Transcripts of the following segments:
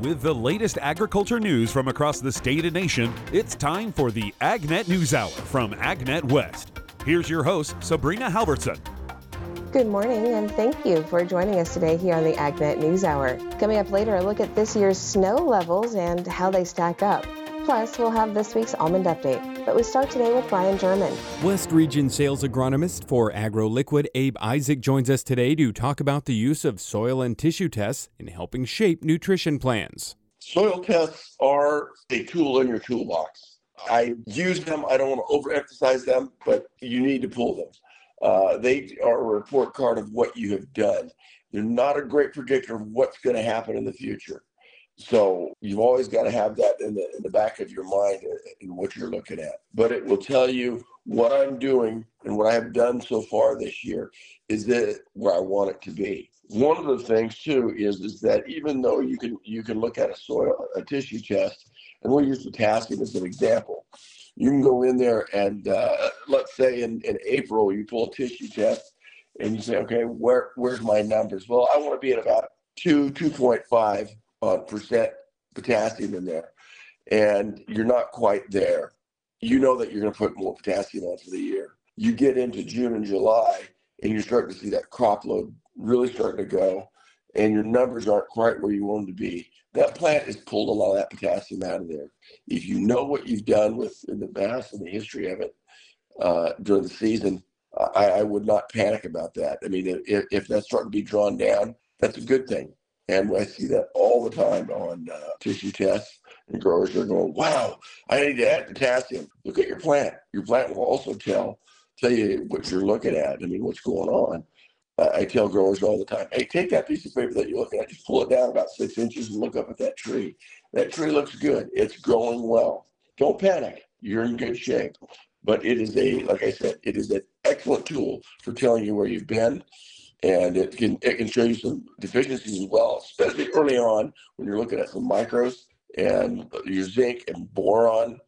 With the latest agriculture news from across the state and nation, it's time for the AgNet News Hour from AgNet West. Here's your host, Sabrina Halvorson. Good morning, and thank you for joining us today here on the AgNet News Hour. Coming up later, a look at this year's snow levels and how they stack up. Plus, we'll have this week's almond update. But we start today with Brian German. West Region sales agronomist for AgroLiquid Abe Isaac joins us today to talk about the use of soil and tissue tests in helping shape nutrition plans. Soil tests are a tool in your toolbox. I use them. I don't want to overemphasize them, but you need to pull them. Uh, they are a report card of what you have done. They're not a great predictor of what's going to happen in the future. So you've always got to have that in the in the back of your mind in what you're looking at. But it will tell you what I'm doing and what I have done so far this year is that where I want it to be. One of the things too is is that even though you can you can look at a soil a tissue test, and we'll use the potassium as an example. You can go in there and uh, let's say in, in April you pull a tissue test and you say, okay, where where's my numbers? Well, I want to be at about two, two point five uh, percent potassium in there, and you're not quite there, you know that you're going to put more potassium on for the year. You get into June and July, and you're starting to see that crop load really starting to go, and your numbers aren't quite where you want them to be. That plant has pulled a lot of that potassium out of there. If you know what you've done with in the past and the history of it uh, during the season, I, I, would not panic about that. I mean, if, if that's starting to be drawn down, that's a good thing. And I see that all the time on uh, tissue tests. And growers are going, wow, I need to add potassium. Look at your plant. Your plant will also tell tell you what you're looking at. I mean, what's going on. Uh, I tell growers all the time, hey, take that piece of paper that you're looking at, just pull it down about six inches and look up at that tree. That tree looks good. It's growing well. Don't panic. You're in good shape. But it is a, like I said, it is an excellent tool for telling you where you've been and it can it can show you some deficiencies as well, especially early on when you're looking at some micros and your zinc and boron,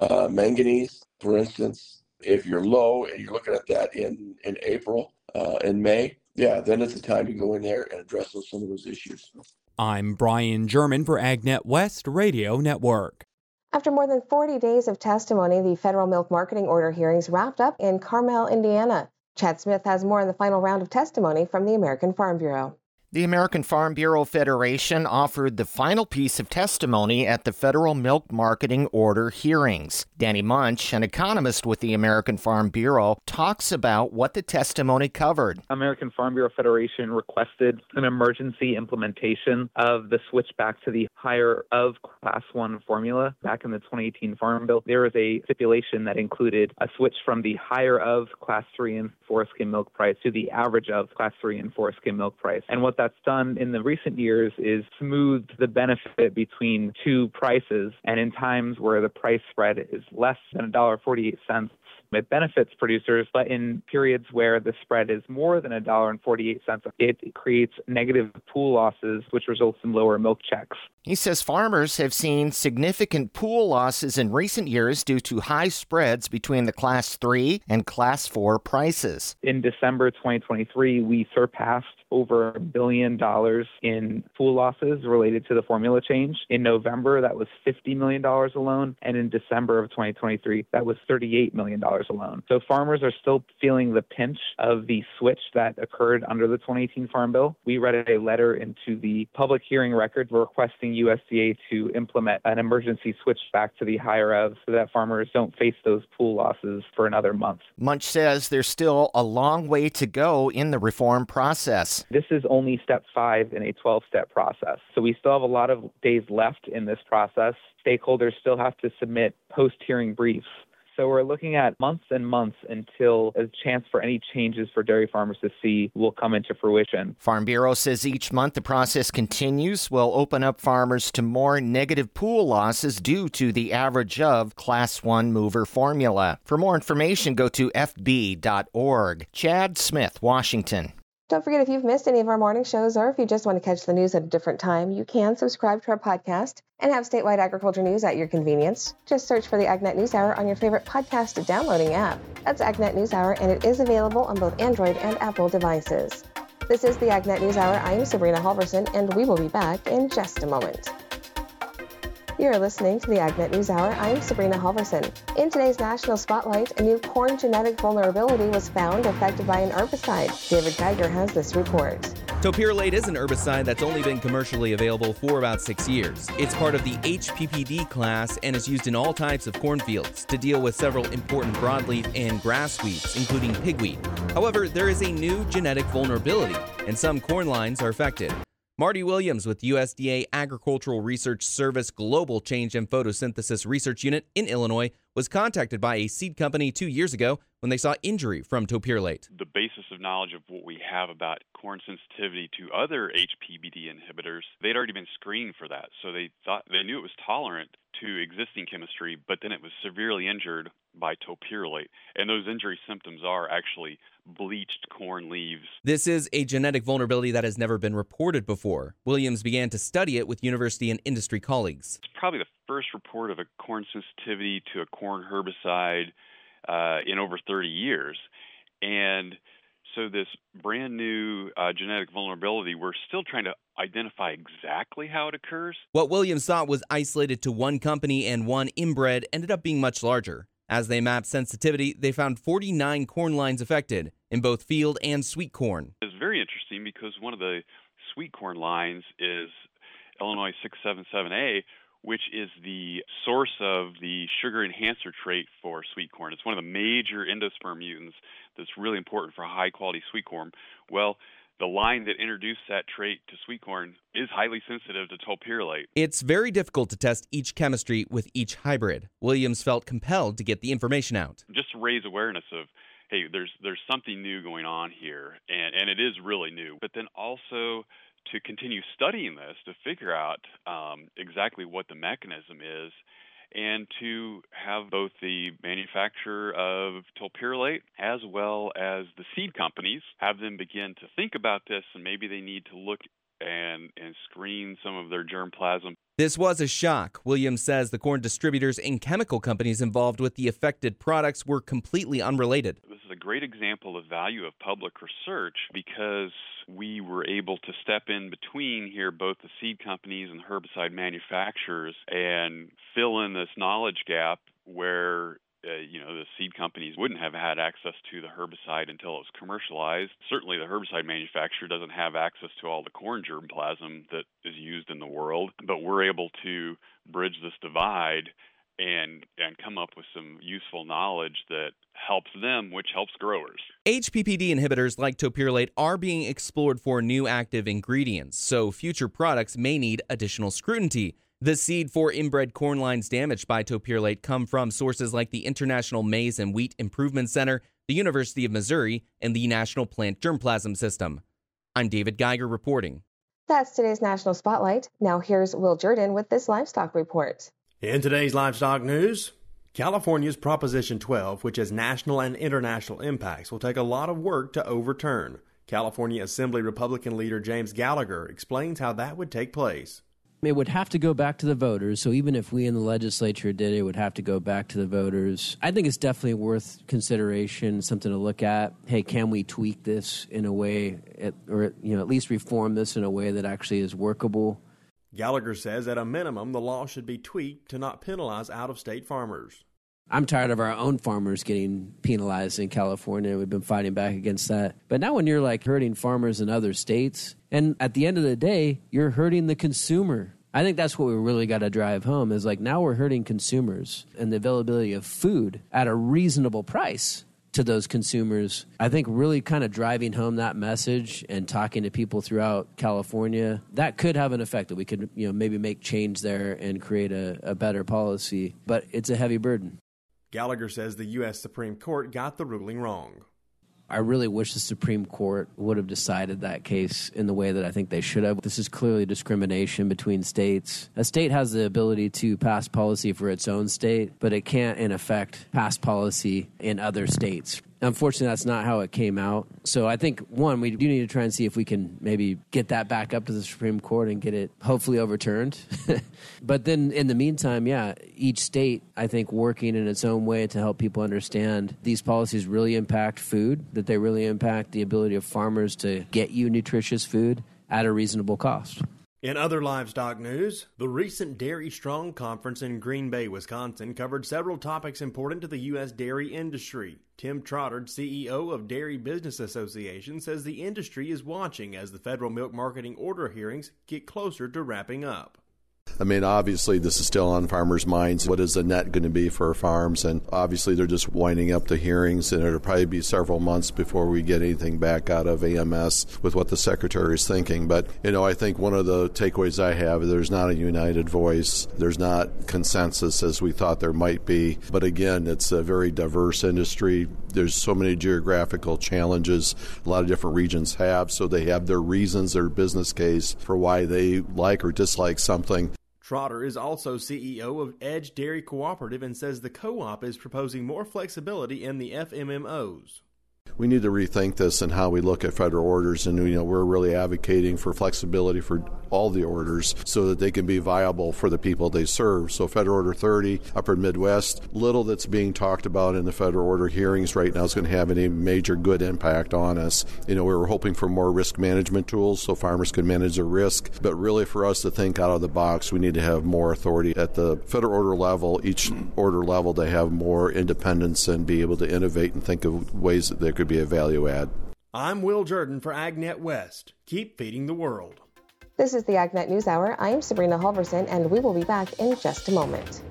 uh, manganese, for instance. If you're low and you're looking at that in in April uh, and May, yeah, then it's the time to go in there and address those, some of those issues. I'm Brian German for AgNet West Radio Network. After more than 40 days of testimony, the federal milk marketing order hearings wrapped up in Carmel, Indiana. Chad Smith has more in the final round of testimony from the American Farm Bureau. The American Farm Bureau Federation offered the final piece of testimony at the Federal Milk Marketing Order hearings. Danny Munch, an economist with the American Farm Bureau, talks about what the testimony covered. American Farm Bureau Federation requested an emergency implementation of the switch back to the higher of Class 1 formula back in the 2018 Farm Bill. There was a stipulation that included a switch from the higher of Class 3 and 4 skim milk price to the average of Class 3 and 4 skim milk price. And what that's done in the recent years is smoothed the benefit between two prices. And in times where the price spread is less than $1.48, it benefits producers, but in periods where the spread is more than $1.48, it creates negative pool losses, which results in lower milk checks. He says farmers have seen significant pool losses in recent years due to high spreads between the Class 3 and Class 4 prices. In December 2023, we surpassed over a billion dollars in pool losses related to the formula change. In November, that was $50 million alone. And in December of 2023, that was $38 million alone. So farmers are still feeling the pinch of the switch that occurred under the 2018 Farm Bill. We read a letter into the public hearing record requesting USDA to implement an emergency switch back to the higher of so that farmers don't face those pool losses for another month. Munch says there's still a long way to go in the reform process. This is only step five in a 12 step process. So we still have a lot of days left in this process. Stakeholders still have to submit post hearing briefs so we're looking at months and months until a chance for any changes for dairy farmers to see will come into fruition. Farm Bureau says each month the process continues will open up farmers to more negative pool losses due to the average of Class 1 mover formula. For more information, go to fb.org. Chad Smith, Washington. Don't forget if you've missed any of our morning shows or if you just want to catch the news at a different time, you can subscribe to our podcast and have statewide agriculture news at your convenience. Just search for the AgNet News Hour on your favorite podcast downloading app. That's AgNet News Hour, and it is available on both Android and Apple devices. This is the AgNet News Hour. I am Sabrina Halvorson, and we will be back in just a moment. You're listening to the AgNet News Hour. I'm Sabrina Halvorson. In today's National Spotlight, a new corn genetic vulnerability was found affected by an herbicide. David Geiger has this report. Tolpyralate is an herbicide that's only been commercially available for about six years. It's part of the HPPD class and is used in all types of cornfields to deal with several important broadleaf and grass weeds, including pigweed. However, there is a new genetic vulnerability, and some corn lines are affected. Marty Williams with USDA Agricultural Research Service Global Change and Photosynthesis Research Unit in Illinois was contacted by a seed company two years ago when they saw injury from tolpyralate. The basis of knowledge of what we have about corn sensitivity to other HPPD inhibitors, they'd already been screened for that. So they thought they knew it was tolerant to existing chemistry, but then it was severely injured by tolpyralate. And those injury symptoms are actually bleached corn leaves. This is a genetic vulnerability that has never been reported before. Williams began to study it with university and industry colleagues. It's probably the first report of a corn sensitivity to a corn herbicide uh, in over 30 years. And so, this brand new uh, genetic vulnerability, we're still trying to identify exactly how it occurs. What Williams thought was isolated to one company and one inbred ended up being much larger. As they mapped sensitivity, they found 49 corn lines affected in both field and sweet corn. It's very interesting because one of the sweet corn lines is Illinois 677A, which is the source of the sugar enhancer trait for sweet corn. It's one of the major endosperm mutants that's really important for high quality sweet corn. Well, the line that introduced that trait to sweet corn is highly sensitive to tolpyralate. It's very difficult to test each chemistry with each hybrid. Williams felt compelled to get the information out. Just to raise awareness of hey, there's there's something new going on here and, and it is really new. But then also to continue studying this to figure out um, exactly what the mechanism is and to have both the manufacturer of tolpyralate as well as the seed companies have them begin to think about this and maybe they need to look and and screen some of their germplasm. This was a shock. Williams says the corn distributors and chemical companies involved with the affected products were completely unrelated. A great example of value of public research because we were able to step in between here both the seed companies and the herbicide manufacturers and fill in this knowledge gap where uh, you know, the seed companies wouldn't have had access to the herbicide until it was commercialized. Certainly, the herbicide manufacturer doesn't have access to all the corn germplasm that is used in the world, but we're able to bridge this divide and and come up with some useful knowledge that helps them, which helps growers. HPPD inhibitors like tolpyralate are being explored for new active ingredients, so future products may need additional scrutiny. The seed for inbred corn lines damaged by tolpyralate come from sources like the International Maize and Wheat Improvement Center, the University of Missouri, and the National Plant Germplasm System. I'm David Geiger reporting. That's today's National Spotlight. Now here's Will Jordan with this livestock report. In today's livestock news, California's Proposition 12, which has national and international impacts, will take a lot of work to overturn. California Assembly Republican leader James Gallagher explains how that would take place. It would have to go back to the voters. So even if we in the legislature did it, it would have to go back to the voters. I think it's definitely worth consideration, something to look at. Hey, can we tweak this in a way, or you know, at least reform this in a way that actually is workable? Gallagher says at a minimum, the law should be tweaked to not penalize out of state farmers. I'm tired of our own farmers getting penalized in California. We've been fighting back against that. But now when you're like hurting farmers in other states, and at the end of the day, you're hurting the consumer. I think that's what we really got to drive home is like now we're hurting consumers and the availability of food at a reasonable price to those consumers. I think really kind of driving home that message and talking to people throughout California, that could have an effect that we could, you know, maybe make change there and create a, a better policy. But it's a heavy burden. Gallagher says the U.S. Supreme Court got the ruling wrong. I really wish the Supreme Court would have decided that case in the way that I think they should have. This is clearly discrimination between states. A state has the ability to pass policy for its own state, but it can't, in effect, pass policy in other states. Unfortunately, that's not how it came out. So I think, one, we do need to try and see if we can maybe get that back up to the Supreme Court and get it hopefully overturned. but then in the meantime, yeah, each state, I think, working in its own way to help people understand these policies really impact food, that they really impact the ability of farmers to get you nutritious food at a reasonable cost. In other livestock news, the recent Dairy Strong conference in Green Bay, Wisconsin covered several topics important to the U.S. dairy industry. Tim Trotter, CEO of Dairy Business Association, says the industry is watching as the federal milk marketing order hearings get closer to wrapping up. I mean, obviously, this is still on farmers' minds. What is the net going to be for farms? And obviously, they're just winding up the hearings, and it'll probably be several months before we get anything back out of AMS with what the secretary is thinking. But, you know, I think one of the takeaways I have is there's not a united voice, there's not consensus as we thought there might be. But again, it's a very diverse industry. There's so many geographical challenges a lot of different regions have, so they have their reasons, their business case for why they like or dislike something. Trotter is also CEO of Edge Dairy Cooperative and says the co op is proposing more flexibility in the FMMOs we need to rethink this and how we look at federal orders. And you know, we're really advocating for flexibility for all the orders so that they can be viable for the people they serve. So, Federal Order 30, Upper Midwest, little that's being talked about in the federal order hearings right now is going to have any major good impact on us. You know, we were hoping for more risk management tools so farmers could manage their risk, but really for us to think out of the box, we need to have more authority at the federal order level, each order level, to have more independence and be able to innovate and think of ways that they could be a value add. I'm Will Jordan for AgNet West. Keep feeding the world. This is the AgNet News Hour. I am Sabrina Halvorson, and we will be back in just a moment.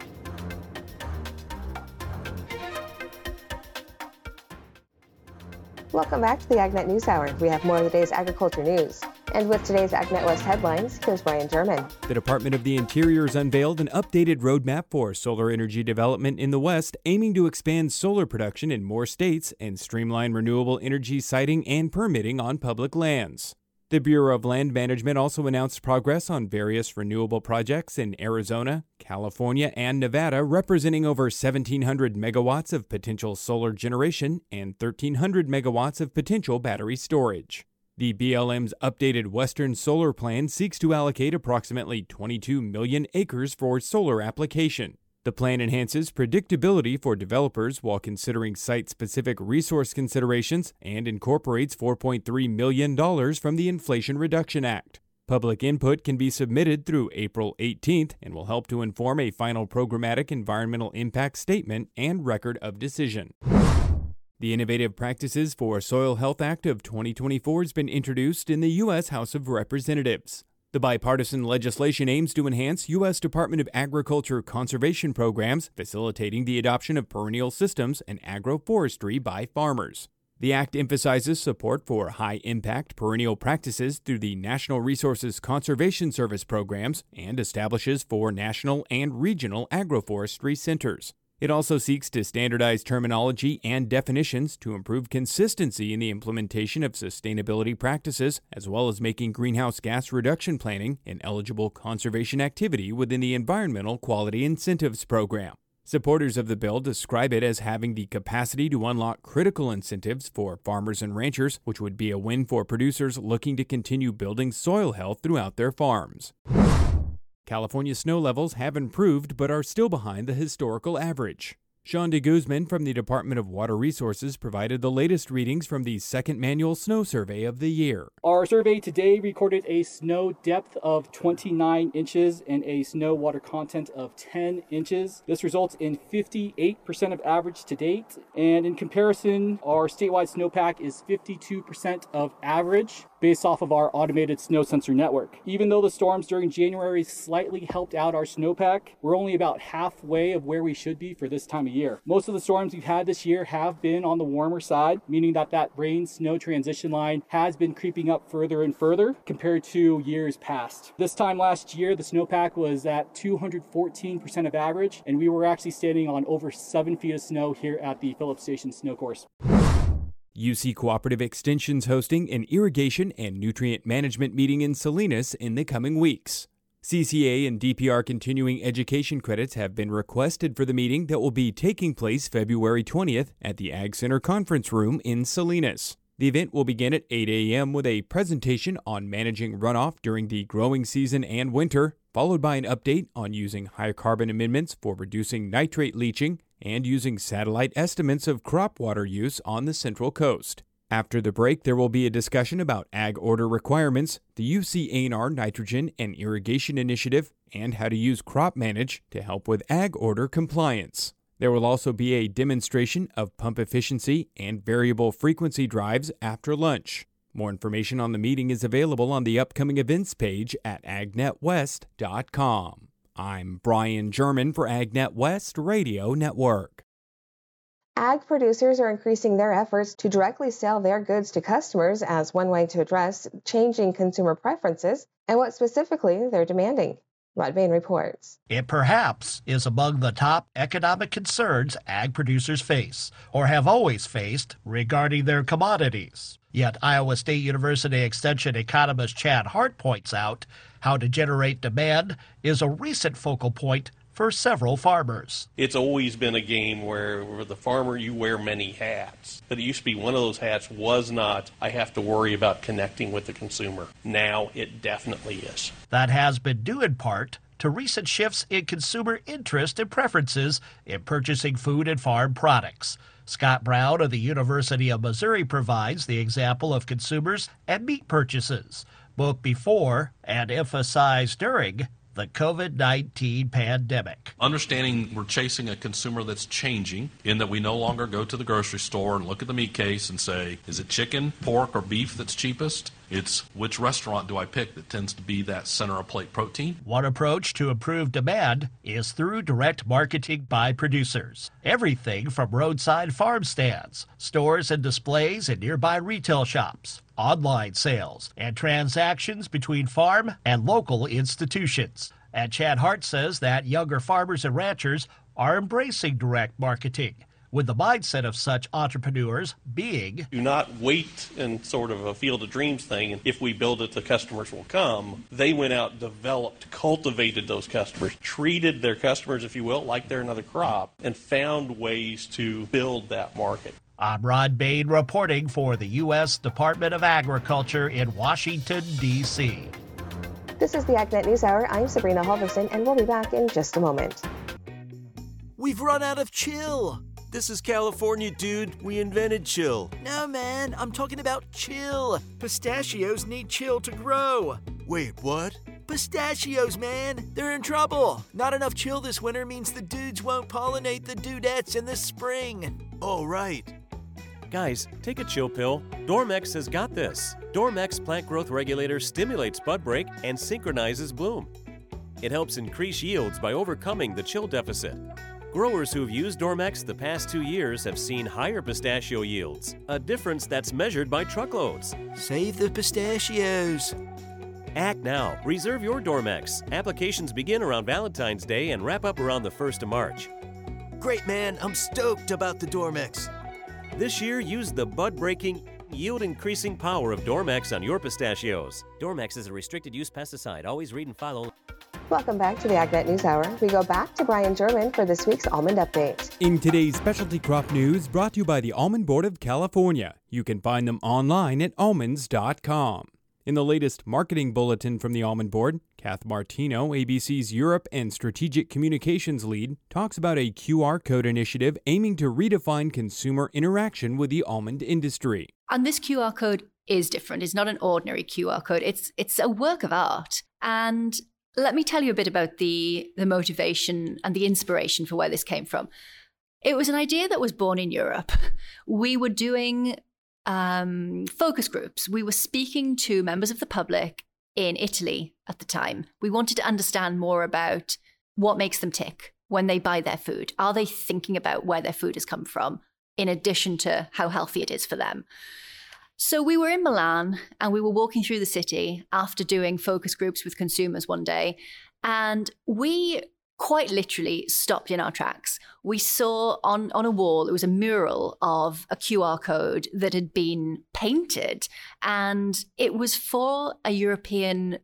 Welcome back to the AgNet News Hour. We have more of the day's agriculture news. And with today's AgNet West headlines, here's Brian German. The Department of the Interior has unveiled an updated roadmap for solar energy development in the West, aiming to expand solar production in more states and streamline renewable energy siting and permitting on public lands. The Bureau of Land Management also announced progress on various renewable projects in Arizona, California, and Nevada, representing over 1,700 megawatts of potential solar generation and 1,300 megawatts of potential battery storage. The BLM's updated Western Solar Plan seeks to allocate approximately 22 million acres for solar application. The plan enhances predictability for developers while considering site specific resource considerations and incorporates $4.3 million from the Inflation Reduction Act. Public input can be submitted through April 18th and will help to inform a final programmatic environmental impact statement and record of decision. The Innovative Practices for Soil Health Act of 2024 has been introduced in the U.S. House of Representatives. The bipartisan legislation aims to enhance U.S. Department of Agriculture conservation programs, facilitating the adoption of perennial systems and agroforestry by farmers. The Act emphasizes support for high impact perennial practices through the National Resources Conservation Service programs and establishes four national and regional agroforestry centers. It also seeks to standardize terminology and definitions to improve consistency in the implementation of sustainability practices, as well as making greenhouse gas reduction planning an eligible conservation activity within the Environmental Quality Incentives Program. Supporters of the bill describe it as having the capacity to unlock critical incentives for farmers and ranchers, which would be a win for producers looking to continue building soil health throughout their farms. California snow levels have improved but are still behind the historical average. Sean de Guzman from the Department of Water Resources provided the latest readings from the second manual snow survey of the year. Our survey today recorded a snow depth of 29 inches and a snow water content of 10 inches. This results in 58% of average to date. And in comparison, our statewide snowpack is 52% of average based off of our automated snow sensor network. Even though the storms during January slightly helped out our snowpack, we're only about halfway of where we should be for this time of year. Most of the storms we've had this year have been on the warmer side, meaning that that rain snow transition line has been creeping up further and further compared to years past. This time last year, the snowpack was at 214% of average, and we were actually standing on over seven feet of snow here at the Phillips Station Snow Course. UC Cooperative Extension's hosting an irrigation and nutrient management meeting in Salinas in the coming weeks. CCA and DPR continuing education credits have been requested for the meeting that will be taking place February 20th at the Ag Center Conference Room in Salinas. The event will begin at 8 a.m. with a presentation on managing runoff during the growing season and winter, followed by an update on using high carbon amendments for reducing nitrate leaching and using satellite estimates of crop water use on the Central Coast. After the break, there will be a discussion about ag order requirements, the UC ANR nitrogen and irrigation initiative, and how to use Crop Manage to help with ag order compliance. There will also be a demonstration of pump efficiency and variable frequency drives after lunch. More information on the meeting is available on the upcoming events page at agnetwest.com. I'm Brian German for AgNet West Radio Network. Ag producers are increasing their efforts to directly sell their goods to customers as one way to address changing consumer preferences and what specifically they're demanding. Rod Bain reports. It perhaps is among the top economic concerns ag producers face, or have always faced, regarding their commodities. Yet Iowa State University Extension economist Chad Hart points out how to generate demand is a recent focal point for several farmers. It's always been a game where, where the farmer you wear many hats. But it used to be one of those hats was not I have to worry about connecting with the consumer. Now it definitely is. That has been due in part to recent shifts in consumer interest and preferences in purchasing food and farm products. Scott Brown of the University of Missouri provides the example of consumers and meat purchases, both before and emphasized during the COVID 19 pandemic. Understanding we're chasing a consumer that's changing in that we no longer go to the grocery store and look at the meat case and say, is it chicken, pork, or beef that's cheapest? It's which restaurant do I pick that tends to be that center of plate protein? One approach to improve demand is through direct marketing by producers. Everything from roadside farm stands, stores and displays in nearby retail shops, online sales, and transactions between farm and local institutions. And Chad Hart says that younger farmers and ranchers are embracing direct marketing with the mindset of such entrepreneurs being do not wait in sort of a field of dreams thing and if we build it the customers will come they went out developed cultivated those customers treated their customers if you will like they're another crop and found ways to build that market I'm Rod Bain reporting for the U.S. Department of Agriculture in Washington, D.C. This is the AgNet News Hour. I'm Sabrina Halvorson, and we'll be back in just a moment. We've run out of chill. This is California, dude. We invented chill. No, man, I'm talking about chill. Pistachios need chill to grow. Wait, what? Pistachios, man. They're in trouble. Not enough chill this winter means the dudes won't pollinate the dudettes in the spring. Oh, right. Guys, take a chill pill. Dormex has got this. Dormex plant growth regulator stimulates bud break and synchronizes bloom. It helps increase yields by overcoming the chill deficit. Growers who've used Dormex the past two years have seen higher pistachio yields, a difference that's measured by truckloads. Save the pistachios. Act now. Reserve your Dormex. Applications begin around Valentine's Day and wrap up around the 1st of March. Great, man. I'm stoked about the Dormex. This year, use the bud breaking, yield increasing power of Dormex on your pistachios. Dormex is a restricted use pesticide. Always read and follow. Welcome back to the AgNet News Hour. We go back to Brian German for this week's almond update. In today's specialty crop news, brought to you by the Almond Board of California, you can find them online at almonds.com. In the latest marketing bulletin from the Almond Board, Kath Martino, ABC's Europe and Strategic Communications lead, talks about a QR code initiative aiming to redefine consumer interaction with the almond industry. And this QR code is different. It's not an ordinary QR code. It's it's a work of art. And let me tell you a bit about the the motivation and the inspiration for where this came from. It was an idea that was born in Europe. We were doing um, focus groups. We were speaking to members of the public in Italy at the time. We wanted to understand more about what makes them tick when they buy their food. Are they thinking about where their food has come from, in addition to how healthy it is for them? So we were in Milan and we were walking through the city after doing focus groups with consumers one day. And we quite literally stopped in our tracks. We saw on, on a wall, it was a mural of a QR code that had been painted, and it was for a European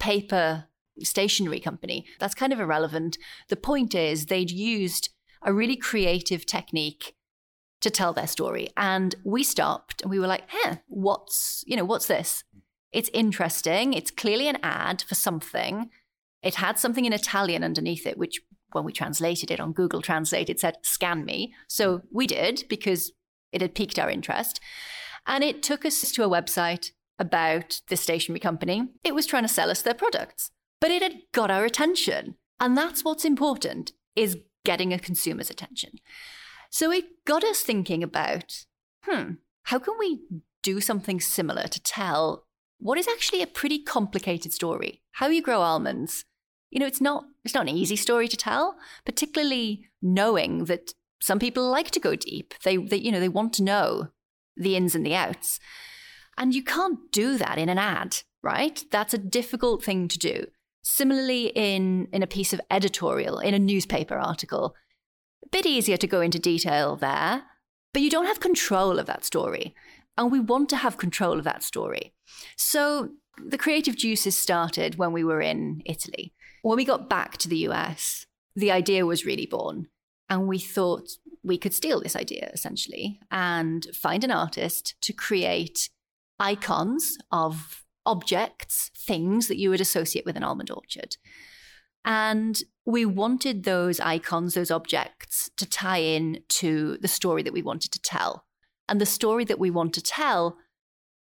paper stationery company. That's kind of irrelevant. The point is, they'd used a really creative technique to tell their story. And we stopped and we were like, huh, what's, you know, what's this? It's interesting. It's clearly an ad for something. It had something in Italian underneath it, which when we translated it on Google Translate, it said, scan me. So we did because it had piqued our interest. And it took us to a website about this stationery company. It was trying to sell us their products, but it had got our attention. And that's what's important is getting a consumer's attention. So it got us thinking about, hmm, how can we do something similar to tell what is actually a pretty complicated story? How you grow almonds. You know, it's not it's not an easy story to tell, particularly knowing that some people like to go deep. They, they you know, they want to know the ins and the outs. And you can't do that in an ad, right? That's a difficult thing to do. Similarly, in, in a piece of editorial, in a newspaper article, a bit easier to go into detail there, but you don't have control of that story. And we want to have control of that story. So the creative juices started when we were in Italy. When we got back to the US, the idea was really born. And we thought we could steal this idea essentially and find an artist to create icons of objects, things that you would associate with an almond orchard. And we wanted those icons, those objects, to tie in to the story that we wanted to tell. And the story that we want to tell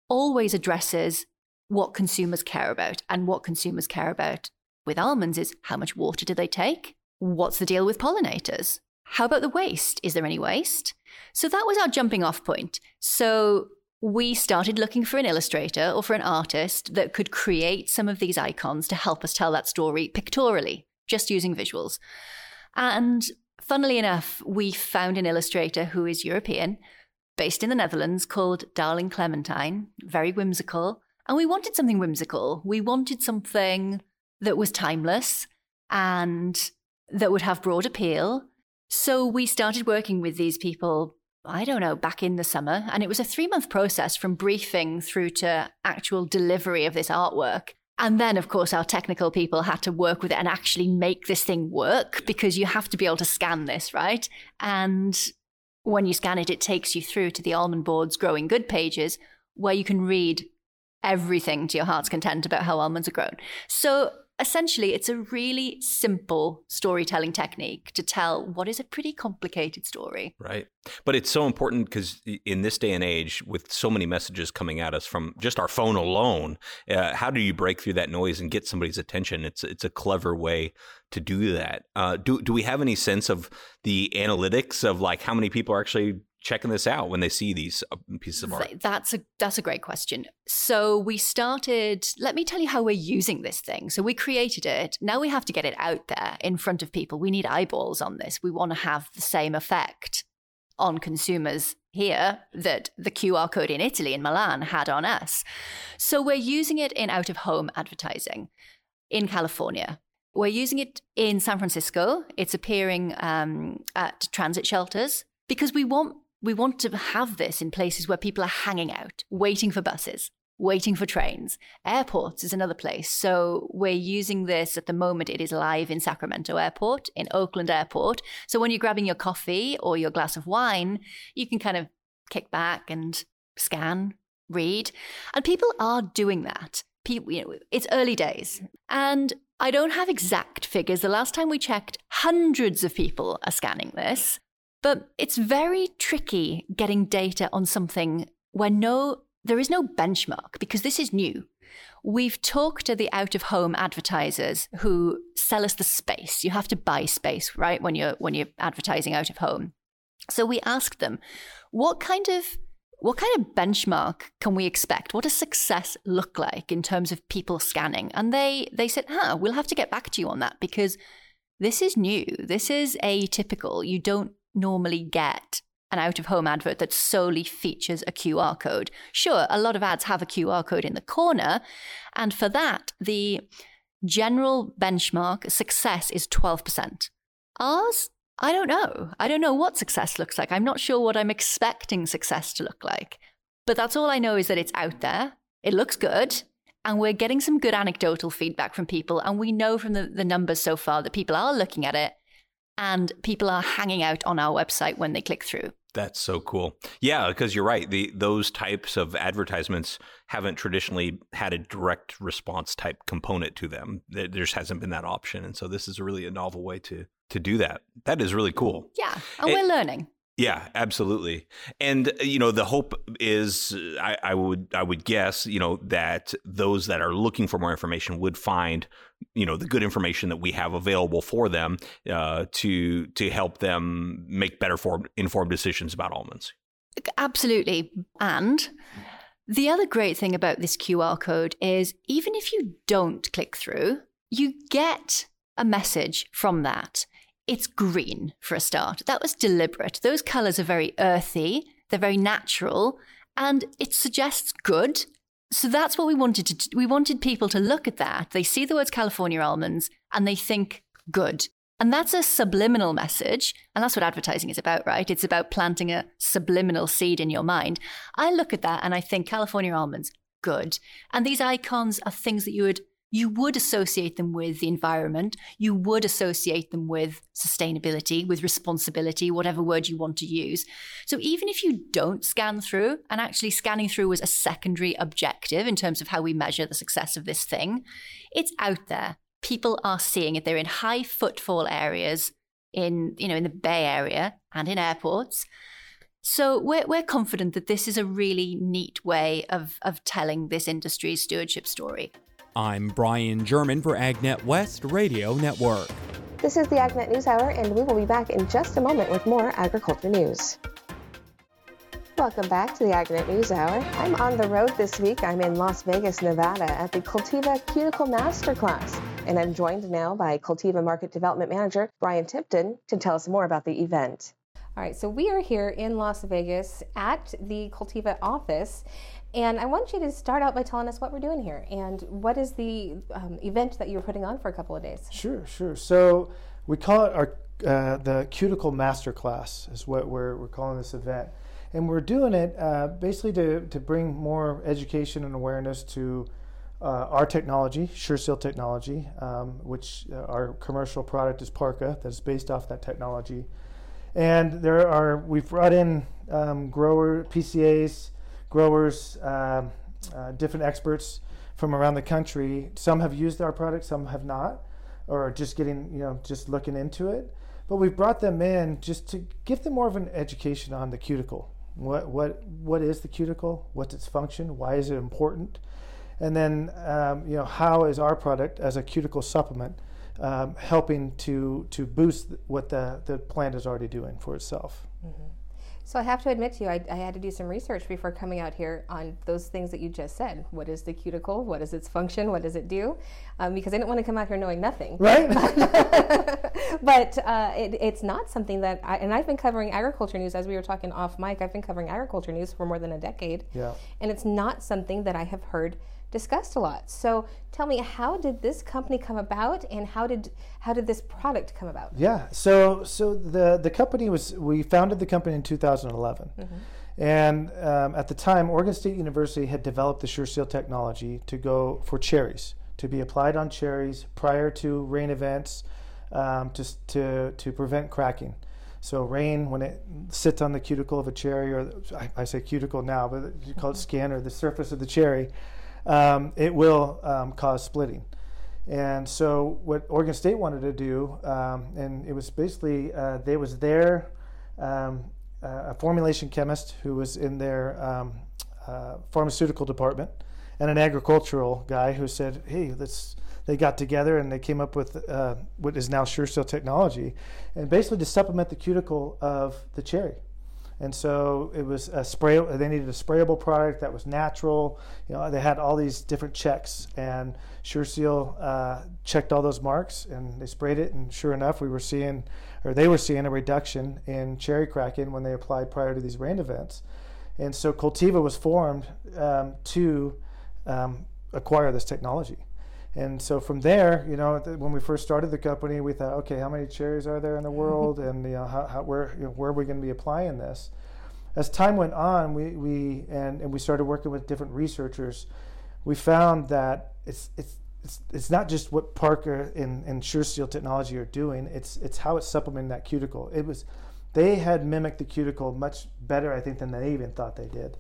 always addresses what consumers care about. And what consumers care about with almonds is how much water do they take? What's the deal with pollinators? How about the waste? Is there any waste? So that was our jumping off point. So we started looking for an illustrator or for an artist that could create some of these icons to help us tell that story pictorially, just using visuals. And funnily enough, we found an illustrator who is European, based in the Netherlands, called Darling Clementine, very whimsical. And we wanted something whimsical. We wanted something that was timeless and that would have broad appeal. So we started working with these people I don't know, back in the summer. And it was a three month process from briefing through to actual delivery of this artwork. And then, of course, our technical people had to work with it and actually make this thing work because you have to be able to scan this, right? And when you scan it, it takes you through to the Almond Board's Growing Good pages where you can read everything to your heart's content about how almonds are grown. So essentially, it's a really simple storytelling technique to tell what is a pretty complicated story. Right. But it's so important because in this day and age, with so many messages coming at us from just our phone alone, uh, how do you break through that noise and get somebody's attention? It's it's a clever way to do that. Uh, do do we have any sense of the analytics of like how many people are actually checking this out when they see these uh, pieces of art? That's a that's a great question. So we started. Let me tell you how we're using this thing. So we created it. Now we have to get it out there in front of people. We need eyeballs on this. We want to have the same effect on consumers here that the QR code in Italy in Milan had on us. So we're using it in out of home advertising in California. We're using it in San Francisco. It's appearing um, at transit shelters because we want we want to have this in places where people are hanging out, waiting for buses, waiting for trains. Airports is another place. So we're using this at the moment. It is live in Sacramento Airport, in Oakland Airport. So when you're grabbing your coffee or your glass of wine, you can kind of kick back and scan, read. And people are doing that. People, you know, it's early days. And I don't have exact figures. The last time we checked, hundreds of people are scanning this. But it's very tricky getting data on something where no there is no benchmark because this is new. We've talked to the out of home advertisers who sell us the space. You have to buy space, right, when you're when you're advertising out of home. So we asked them, what kind of what kind of benchmark can we expect? What does success look like in terms of people scanning? And they they said, huh, we'll have to get back to you on that because this is new. This is atypical. You don't normally get an out of home advert that solely features a QR code. Sure, a lot of ads have a QR code in the corner, and for that, the general benchmark success is 12%. Ours, I don't know. I don't know what success looks like. I'm not sure what I'm expecting success to look like. But that's all I know is that it's out there. It looks good. And we're getting some good anecdotal feedback from people. And we know from the, the numbers so far that people are looking at it and people are hanging out on our website when they click through. That's so cool. Yeah, because you're right. The those types of advertisements haven't traditionally had a direct response type component to them. There just hasn't been that option, and so this is really a novel way to to do that. That is really cool. Yeah, and it, we're learning. Yeah, absolutely. And uh, you know, the hope is, I, I, would, I would guess, you know, that those that are looking for more information would find, you know, the good information that we have available for them uh, to to help them make better formed, informed decisions about almonds. Absolutely, and. The other great thing about this QR code is even if you don't click through, you get a message from that. It's green for a start. That was deliberate. Those colors are very earthy, they're very natural, and it suggests good. So that's what we wanted to do. We wanted people to look at that. They see the words California almonds and they think good. And that's a subliminal message. And that's what advertising is about, right? It's about planting a subliminal seed in your mind. I look at that and I think California almonds, good. And these icons are things that you would you would associate them with the environment. You would associate them with sustainability, with responsibility, whatever word you want to use. So even if you don't scan through, and actually scanning through was a secondary objective in terms of how we measure the success of this thing, it's out there. People are seeing it. They're in high footfall areas in, you know, in the Bay Area and in airports. So we're, we're confident that this is a really neat way of, of telling this industry's stewardship story. I'm Brian German for AgNet West Radio Network. This is the AgNet News Hour, and we will be back in just a moment with more agriculture news. Welcome back to the AgNet News Hour. I'm on the road this week. I'm in Las Vegas, Nevada at the Cultiva Cuticle Masterclass, and I'm joined now by Cultiva Market Development Manager Brian Tipton to tell us more about the event. All right, so we are here in Las Vegas at the Cultiva office, and I want you to start out by telling us what we're doing here and what is the um, event that you're putting on for a couple of days. Sure, sure. So we call it our uh, the Cuticle Masterclass is what we're, we're calling this event. And we're doing it uh, basically to, to bring more education and awareness to uh, our technology, SureSeal technology, um, which uh, our commercial product is Parka, that's based off that technology. And there are, we've brought in um, grower PCAs, growers, um, uh, different experts from around the country. Some have used our product, some have not, or just getting, you know, just looking into it. But we've brought them in just to give them more of an education on the cuticle. What what what is the cuticle? What's its function? Why is it important? And then, um, you know, how is our product as a cuticle supplement um, helping to to boost what the the plant is already doing for itself? Mm-hmm. So I have to admit to you, I, I, had to do some research before coming out here on those things that you just said. What is the cuticle? What is its function? What does it do? Um, because I didn't want to come out here knowing nothing. Right. but uh, it, it's not something that, I, and I've been covering agriculture news as we were talking off mic. I've been covering agriculture news for more than a decade. Yeah. And it's not something that I have heard discussed a lot. So tell me, how did this company come about, and how did how did this product come about? Yeah, so so the the company was we founded the company in 2011. Mm-hmm. And um, at the time, Oregon State University had developed the SureSeal technology to go for cherries, to be applied on cherries prior to rain events, um, to, to, to prevent cracking. So rain, when it sits on the cuticle of a cherry, or I, I say cuticle now, but you call it mm-hmm. skin or the surface of the cherry, um, it will um, cause splitting. And so, what Oregon State wanted to do, um, and it was basically uh, they was there, um, uh, a formulation chemist who was in their um, uh, pharmaceutical department, and an agricultural guy who said, "Hey, let's." They got together and they came up with uh, what is now SureSeal technology, and basically to supplement the cuticle of the cherry. And so it was a spray. They needed a sprayable product that was natural. You know, they had all these different checks, and SureSeal uh, checked all those marks, and they sprayed it. And sure enough, we were seeing, or they were seeing, a reduction in cherry cracking when they applied prior to these rain events. And so Cultiva was formed um, to um, acquire this technology. And so from there, you know, when we first started the company, we thought, okay, how many cherries are there in the world, and you know, how, how, where you know, where are we going to be applying this? As time went on, we, we and, and we started working with different researchers. We found that it's it's it's, it's not just what Parka and, and SureSeal technology are doing. It's it's how it's supplementing that cuticle. It was they had mimicked the cuticle much better, I think, than they even thought they did.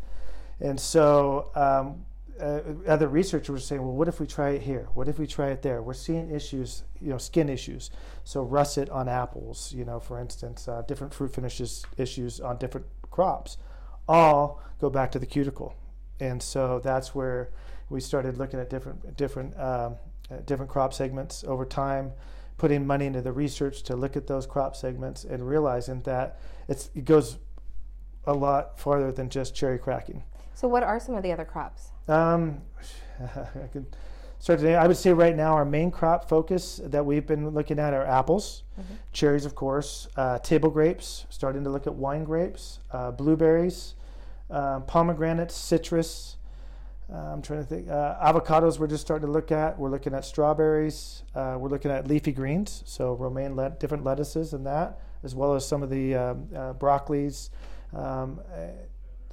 And so um, uh, other researchers were saying, well, what if we try it here? What if we try it there? We're seeing issues, you know, skin issues. So russet on apples, you know, for instance, uh, different fruit finishes issues on different crops, all go back to the cuticle. And so that's where we started looking at different different um, uh, different crop segments over time, putting money into the research to look at those crop segments and realizing that it goes a lot farther than just cherry cracking. So, what are some of the other crops? Um, I can start today. I would say right now our main crop focus that we've been looking at are apples, mm-hmm. cherries, of course, uh, table grapes. Starting to look at wine grapes, uh, blueberries, uh, pomegranates, citrus. Uh, I'm trying to think. Uh, avocados. We're just starting to look at. We're looking at strawberries. Uh, we're looking at leafy greens, so romaine let- different lettuces and that, as well as some of the um, broccolis. Um,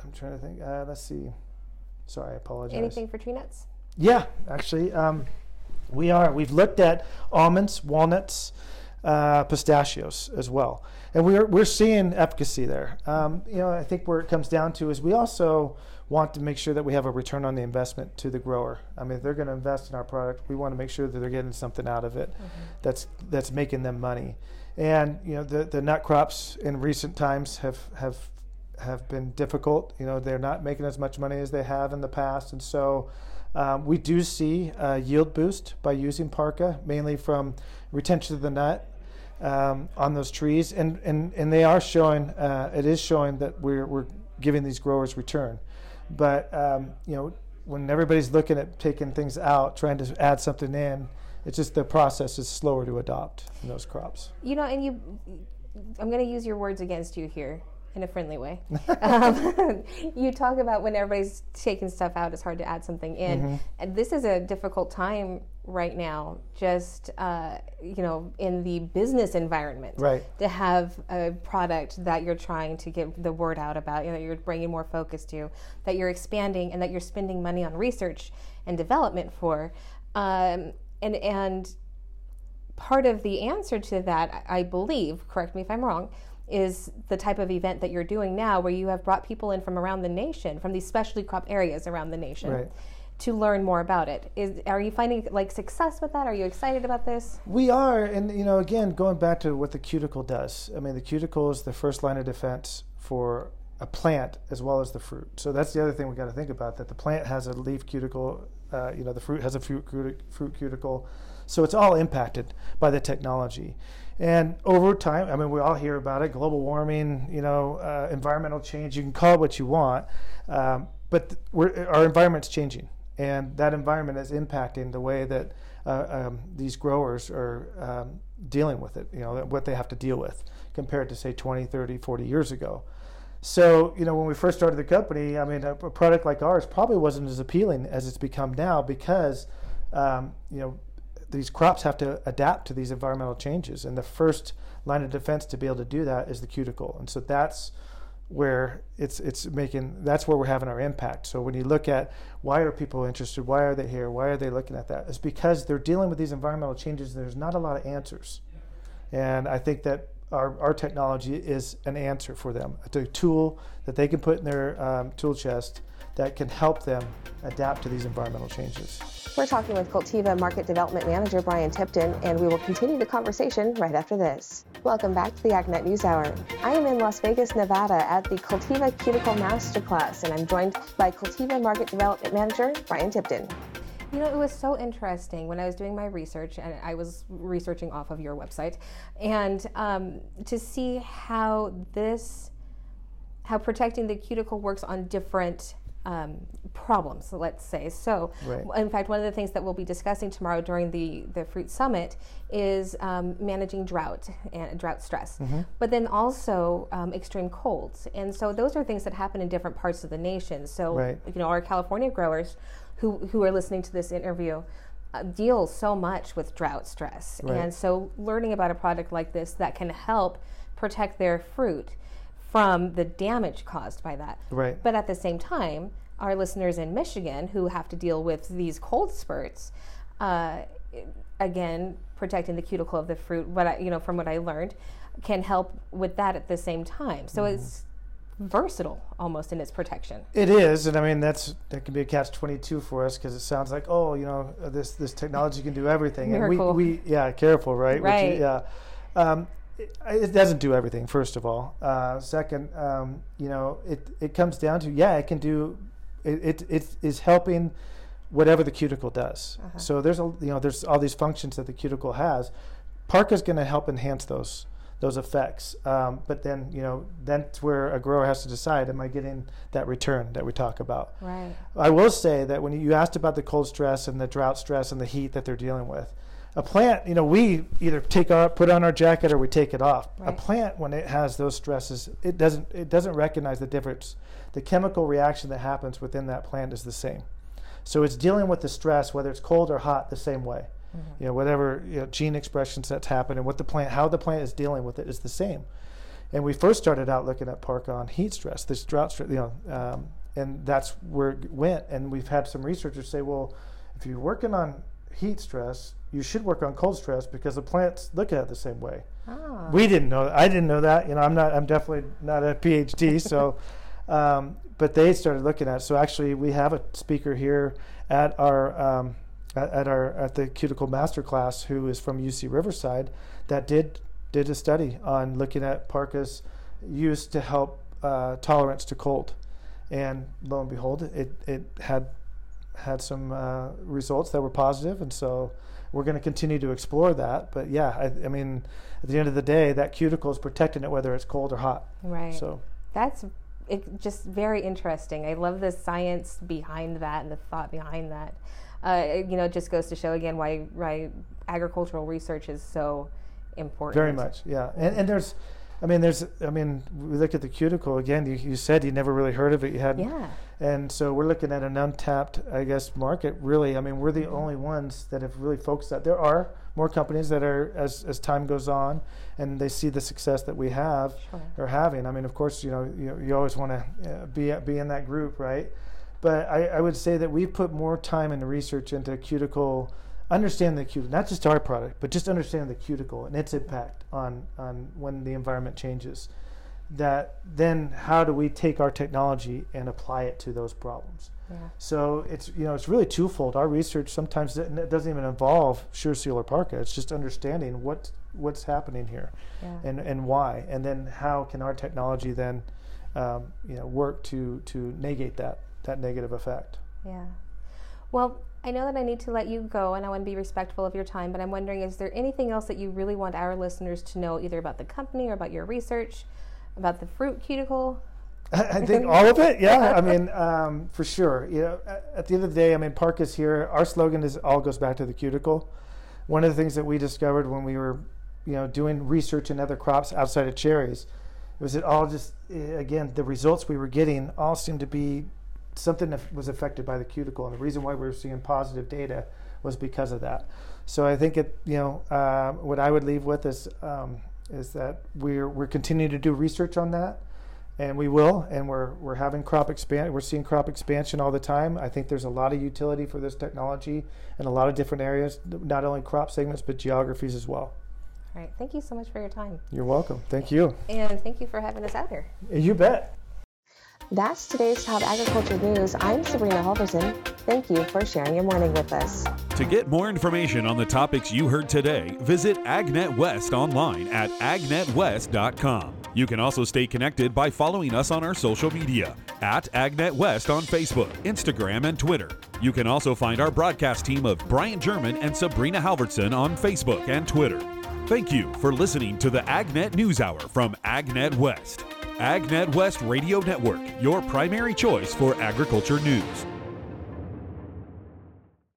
I'm trying to think. Uh, let's see. Sorry, I apologize. Anything for tree nuts? Yeah, actually, um, we are. We've looked at almonds, walnuts, uh, pistachios as well, and we're we're seeing efficacy there. Um, you know, I think where it comes down to is we also want to make sure that we have a return on the investment to the grower. I mean, if they're going to invest in our product, we want to make sure that they're getting something out of it mm-hmm. that's that's making them money. And you know, the the nut crops in recent times have have have been difficult. You know, they're not making as much money as they have in the past, and so um, we do see a yield boost by using Parka, mainly from retention of the nut um, on those trees, and and and they are showing. Uh, it is showing that we're we're giving these growers return, but um, you know when everybody's looking at taking things out, trying to add something in, it's just the process is slower to adopt in those crops. You know, and you, I'm going to use your words against you here in a friendly way. um, you talk about when everybody's taking stuff out, it's hard to add something in. Mm-hmm. And this is a difficult time right now, just uh, you know, in the business environment, right. to have a product that you're trying to get the word out about, you know, you're bringing more focus to, that you're expanding, and that you're spending money on research and development for, um, and and part of the answer to that, I believe, correct me if I'm wrong, is the type of event that you're doing now where you have brought people in from around the nation from these specialty crop areas around the nation right. to learn more about it. Is are you finding like success with that? Are you excited about this? We are and you know again going back to what the cuticle does. I mean the cuticle is the first line of defense for a plant as well as the fruit. So that's the other thing we got to think about that the plant has a leaf cuticle uh, you know the fruit has a fruit, fruit cuticle. So it's all impacted by the technology and over time, I mean, we all hear about it global warming, you know, uh, environmental change. You can call it what you want, um, but our environment's changing. And that environment is impacting the way that uh, um, these growers are um, dealing with it, you know, what they have to deal with compared to, say, 20, 30, 40 years ago. So, you know, when we first started the company, I mean, a, a product like ours probably wasn't as appealing as it's become now because, um, you know, these crops have to adapt to these environmental changes, and the first line of defense to be able to do that is the cuticle. And so that's where it's it's making that's where we're having our impact. So when you look at why are people interested, why are they here, why are they looking at that? It's because they're dealing with these environmental changes. And there's not a lot of answers, and I think that our, our technology is an answer for them. It's a tool that they can put in their um, tool chest that can help them adapt to these environmental changes. We're talking with Cultiva Market Development Manager Brian Tipton, and we will continue the conversation right after this. Welcome back to the AgNet News Hour. I am in Las Vegas, Nevada at the Cultiva Cuticle Masterclass, and I'm joined by Cultiva Market Development Manager Brian Tipton. You know, it was so interesting when I was doing my research, and I was researching off of your website, and um, to see how this, how protecting the cuticle works on different um, problems, let's say. So, right. in fact, one of the things that we'll be discussing tomorrow during the, the Fruit Summit is um, managing drought and drought stress, mm-hmm. but then also um, extreme colds. And so, those are things that happen in different parts of the nation. So, right. you know, our California growers who, who are listening to this interview, uh, deal so much with drought stress. Right. And so, learning about a product like this that can help protect their fruit from the damage caused by that. Right. But at the same time, our listeners in Michigan who have to deal with these cold spurts, uh, again, protecting the cuticle of the fruit, what I, you know, from what I learned, can help with that at the same time. So mm-hmm. it's versatile almost in its protection. It is, and I mean that's that can be a catch twenty two for us because it sounds like oh you know this this technology can do everything, Miracle. and we, we yeah careful right Right. Which, yeah. Um, it, it doesn't do everything. First of all, uh, second, um, you know, it, it comes down to yeah, it can do, it, it, it is helping whatever the cuticle does. Uh-huh. So there's a you know there's all these functions that the cuticle has. Parka's going to help enhance those those effects. Um, but then you know that's where a grower has to decide: Am I getting that return that we talk about? Right. I will say that when you asked about the cold stress and the drought stress and the heat that they're dealing with, a plant, you know, we either take our put on our jacket or we take it off. A plant, when it has those stresses, it doesn't it doesn't recognize the difference. The chemical reaction that happens within that plant is the same. So it's dealing with the stress, whether it's cold or hot, the same way. You know, whatever you know, gene expressions that's happened and what the plant, how the plant is dealing with it is the same. And we first started out looking at park on heat stress, this drought stress, you know, um, and that's where it went. And we've had some researchers say, well, if you're working on heat stress, you should work on cold stress because the plants look at it the same way. Ah. We didn't know. I didn't know that. You know, I'm not. I'm definitely not a PhD. So, um, but they started looking at. It. So actually, we have a speaker here at our um, at, at our at the cuticle master class who is from UC Riverside that did did a study on looking at Parka's used to help uh, tolerance to cold, and lo and behold, it it had had some uh, results that were positive, and so we're going to continue to explore that. But yeah, I, I mean, at the end of the day, that cuticle is protecting it whether it's cold or hot. Right. So That's it, just very interesting. I love the science behind that and the thought behind that. Uh, it, you know, it just goes to show again why, why agricultural research is so important. very much, yeah. And and there's, I mean, there's, I mean, we look at the cuticle again. You, you said you never really heard of it. You had, Yeah. And so we're looking at an untapped, I guess, market. Really, I mean, we're the only ones that have really focused that. There are more companies that are, as as time goes on, and they see the success that we have Sure. are having. I mean, of course, you know, you, you always want to uh, be be in that group, right? But I, I would say that we've put more time and research into cuticle, understand the cuticle, not just our product, but just understanding the cuticle and its impact on on when the environment changes. That then, how do we take our technology and apply it to those problems? Yeah. So it's you know it's really twofold. Our research sometimes doesn't- even involve SureSeal or Parka. It's just understanding what what's happening here, Yeah. and and why, and then how can our technology then um, you know work to to negate that that negative effect. Yeah. Well, I know that I need to let you go and I want to be respectful of your time, but I'm wondering is there anything else that you really want our listeners to know, either about the company or about your research, about the fruit cuticle? I think all of it. Yeah, I mean, um, for sure. You know, at, the end of the day, I mean, Park is here. Our slogan is all goes back to the cuticle. One of the things that we discovered when we were, you know, doing research in other crops outside of cherries, was it all just eh, again the results we were getting all seemed to be something that was affected by the cuticle, and the reason why we were seeing positive data was because of that. So I think it, you know, uh, what I would leave with is um, is that we're we're continuing to do research on that and we will and we're we're having crop expand we're seeing crop expansion all the time i think there's a lot of utility for this technology in a lot of different areas not only crop segments but geographies as well All right. Thank you so much for your time. you're welcome thank you And thank you for having us out here. you bet That's today's top agriculture news. I'm Sabrina Halvorson. Thank you for sharing your morning with us. To get more information on the topics you heard today, visit AgNet West online at agnetwest.com. You can also stay connected by following us on our social media at AgNet West on Facebook, Instagram, and Twitter. You can also find our broadcast team of Brian German and Sabrina Halvorson on Facebook and Twitter. Thank you for listening to the AgNet News Hour from AgNet West. AgNet West Radio Network, your primary choice for agriculture news.